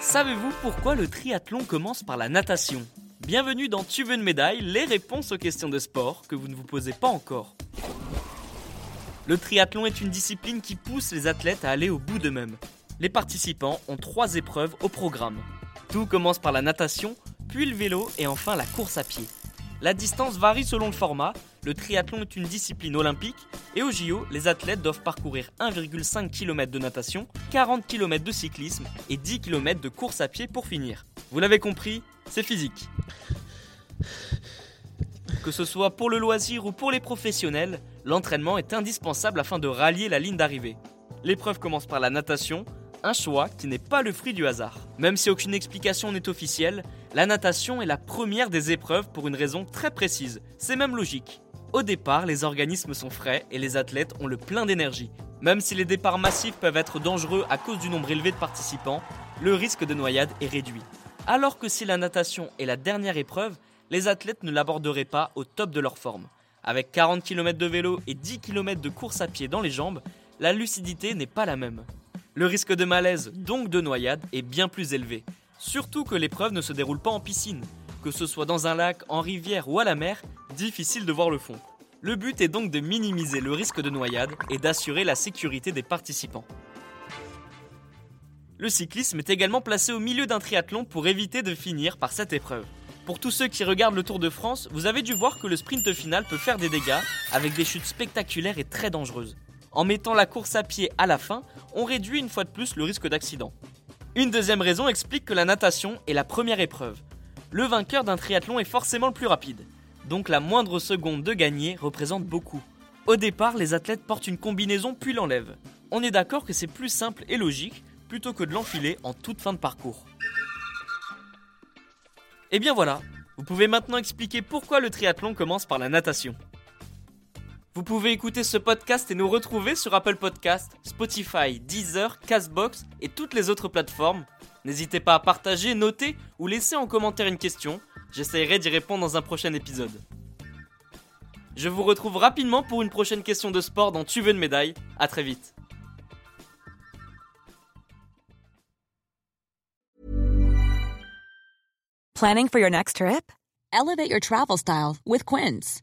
Savez-vous pourquoi le triathlon commence par la natation Bienvenue dans Tu veux une médaille, les réponses aux questions de sport que vous ne vous posez pas encore. Le triathlon est une discipline qui pousse les athlètes à aller au bout d'eux-mêmes. Les participants ont trois épreuves au programme. Tout commence par la natation, puis le vélo et enfin la course à pied. La distance varie selon le format, le triathlon est une discipline olympique et au JO, les athlètes doivent parcourir 1,5 km de natation, 40 km de cyclisme et 10 km de course à pied pour finir. Vous l'avez compris, c'est physique. Que ce soit pour le loisir ou pour les professionnels, l'entraînement est indispensable afin de rallier la ligne d'arrivée. L'épreuve commence par la natation, un choix qui n'est pas le fruit du hasard. Même si aucune explication n'est officielle, la natation est la première des épreuves pour une raison très précise. C'est même logique. Au départ, les organismes sont frais et les athlètes ont le plein d'énergie. Même si les départs massifs peuvent être dangereux à cause du nombre élevé de participants, le risque de noyade est réduit. Alors que si la natation est la dernière épreuve, les athlètes ne l'aborderaient pas au top de leur forme. Avec 40 km de vélo et 10 km de course à pied dans les jambes, la lucidité n'est pas la même. Le risque de malaise, donc de noyade, est bien plus élevé. Surtout que l'épreuve ne se déroule pas en piscine. Que ce soit dans un lac, en rivière ou à la mer, difficile de voir le fond. Le but est donc de minimiser le risque de noyade et d'assurer la sécurité des participants. Le cyclisme est également placé au milieu d'un triathlon pour éviter de finir par cette épreuve. Pour tous ceux qui regardent le Tour de France, vous avez dû voir que le sprint final peut faire des dégâts avec des chutes spectaculaires et très dangereuses. En mettant la course à pied à la fin, on réduit une fois de plus le risque d'accident. Une deuxième raison explique que la natation est la première épreuve. Le vainqueur d'un triathlon est forcément le plus rapide, donc la moindre seconde de gagner représente beaucoup. Au départ, les athlètes portent une combinaison puis l'enlèvent. On est d'accord que c'est plus simple et logique plutôt que de l'enfiler en toute fin de parcours. Et bien voilà, vous pouvez maintenant expliquer pourquoi le triathlon commence par la natation. Vous pouvez écouter ce podcast et nous retrouver sur Apple Podcast, Spotify, Deezer, Castbox et toutes les autres plateformes. N'hésitez pas à partager, noter ou laisser en commentaire une question. J'essaierai d'y répondre dans un prochain épisode. Je vous retrouve rapidement pour une prochaine question de sport dans Tu veux une médaille. À très vite. Planning for your next trip? Elevate your travel style with Quince.